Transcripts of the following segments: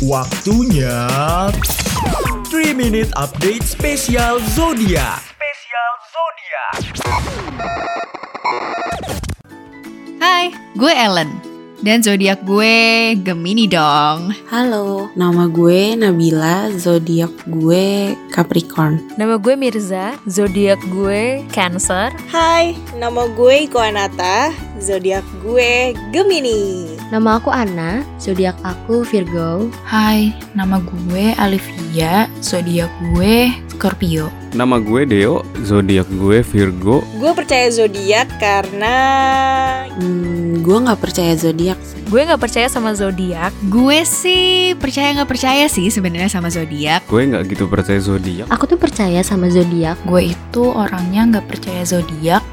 Waktunya 3 Minute Update Spesial Zodiak. Spesial Zodiak. Hai, gue Ellen. Dan zodiak gue Gemini dong. Halo, nama gue Nabila, zodiak gue Capricorn. Nama gue Mirza, zodiak gue Cancer. Hai, nama gue Iko Anata, zodiak gue Gemini. Nama aku Anna, zodiak aku Virgo. Hai, nama gue Alivia, zodiak gue Scorpio. Nama gue Deo, zodiak gue Virgo. Gue percaya zodiak karena Hmm, gue nggak percaya zodiak. Gue nggak percaya sama zodiak. Gue sih percaya nggak percaya sih sebenarnya sama zodiak. Gue nggak gitu percaya zodiak. Aku tuh percaya sama zodiak. Gue itu orangnya nggak percaya zodiak.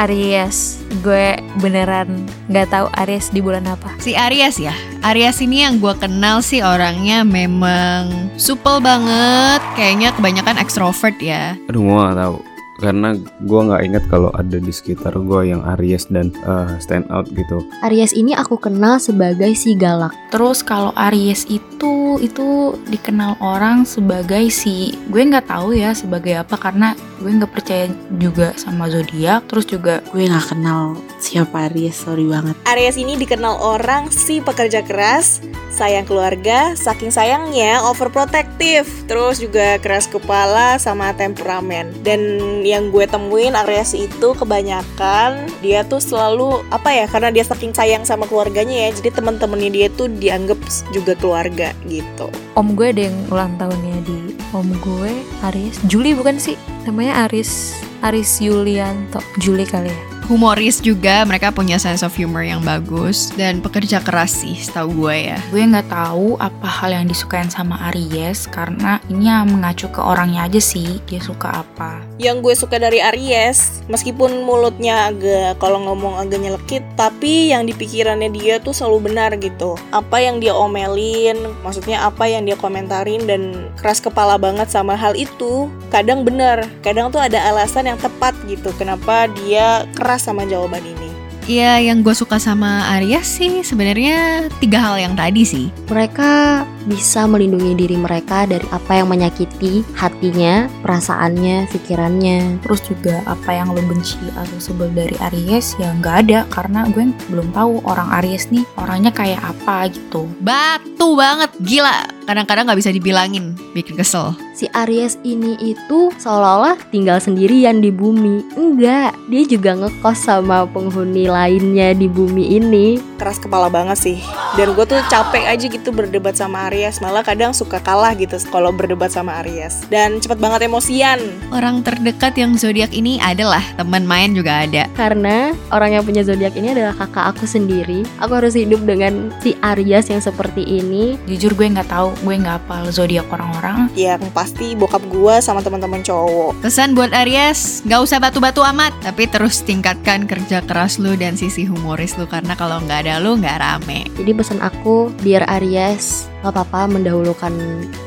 Aries, gue beneran nggak tahu Aries di bulan apa. Si Aries ya. Aries ini yang gue kenal sih orangnya memang supel banget. Kayaknya kebanyakan ekstrovert ya. Aduh, gue nggak tahu. Karena gue nggak inget kalau ada di sekitar gue yang Aries dan eh, stand out gitu. Aries ini aku kenal sebagai si galak. Terus kalau Aries itu itu dikenal orang sebagai si gue nggak tahu ya sebagai apa karena gue nggak percaya juga sama zodiak. Terus juga Gue nggak kenal siapa Aries, sorry banget. Aries ini dikenal orang si pekerja keras, sayang keluarga, saking sayangnya overprotective, terus juga keras kepala sama temperamen. Dan yang gue temuin Aries itu kebanyakan dia tuh selalu apa ya karena dia saking sayang sama keluarganya ya, jadi teman-temannya dia tuh dianggap juga keluarga gitu. Om gue ada yang ulang tahunnya di Om gue Aries. Juli bukan sih? Namanya Aris Aris Yulianto. Juli kali ya. Humoris juga, mereka punya sense of humor yang bagus dan pekerja keras sih, setahu gue ya. gue nggak tahu apa hal yang disukain sama Aries karena ini yang mengacu ke orangnya aja sih dia suka apa. Yang gue suka dari Aries, meskipun mulutnya agak kalau ngomong agak nyelekit, tapi yang di pikirannya dia tuh selalu benar gitu. Apa yang dia omelin, maksudnya apa yang dia komentarin dan keras kepala banget sama hal itu, kadang benar, kadang tuh ada alasan yang tepat gitu. Kenapa dia keras sama jawaban ini? Ya yang gue suka sama Aries sih sebenarnya tiga hal yang tadi sih. Mereka bisa melindungi diri mereka dari apa yang menyakiti hatinya, perasaannya, pikirannya. Terus juga apa yang lo benci atau sebel dari Aries ya nggak ada karena gue belum tahu orang Aries nih orangnya kayak apa gitu. Batu banget, gila. Kadang-kadang nggak bisa dibilangin, bikin kesel. Si Aries ini itu seolah-olah tinggal sendirian di bumi. Enggak, dia juga ngekos sama penghuni lainnya di bumi ini. Keras kepala banget sih. Dan gue tuh capek aja gitu berdebat sama Aries, malah kadang suka kalah gitu kalau berdebat sama Aries. Dan cepet banget emosian. Orang terdekat yang zodiak ini adalah teman main juga ada. Karena orang yang punya zodiak ini adalah kakak aku sendiri. Aku harus hidup dengan si Aries yang seperti ini. Jujur gue nggak tahu, gue nggak hafal zodiak orang-orang. Yang pasti bokap gue sama teman-teman cowok. Pesan buat Aries, nggak usah batu-batu amat, tapi terus tingkatkan kerja keras lu dan sisi humoris lu karena kalau nggak ada lu nggak rame. Jadi pesan aku, biar Aries gak apa-apa mendahulukan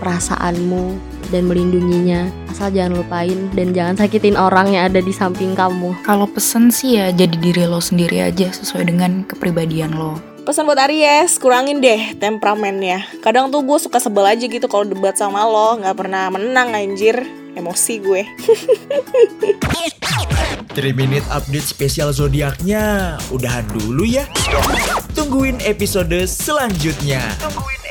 perasaanmu dan melindunginya. Asal jangan lupain dan jangan sakitin orang yang ada di samping kamu. Kalau pesen sih ya jadi diri lo sendiri aja sesuai dengan kepribadian lo. Pesan buat Aries, kurangin deh temperamennya. Kadang tuh gue suka sebel aja gitu kalau debat sama lo, nggak pernah menang anjir. Emosi gue. 3 Minute Update Spesial Zodiaknya udahan dulu ya. Tungguin episode selanjutnya. Tungguin episode selanjutnya.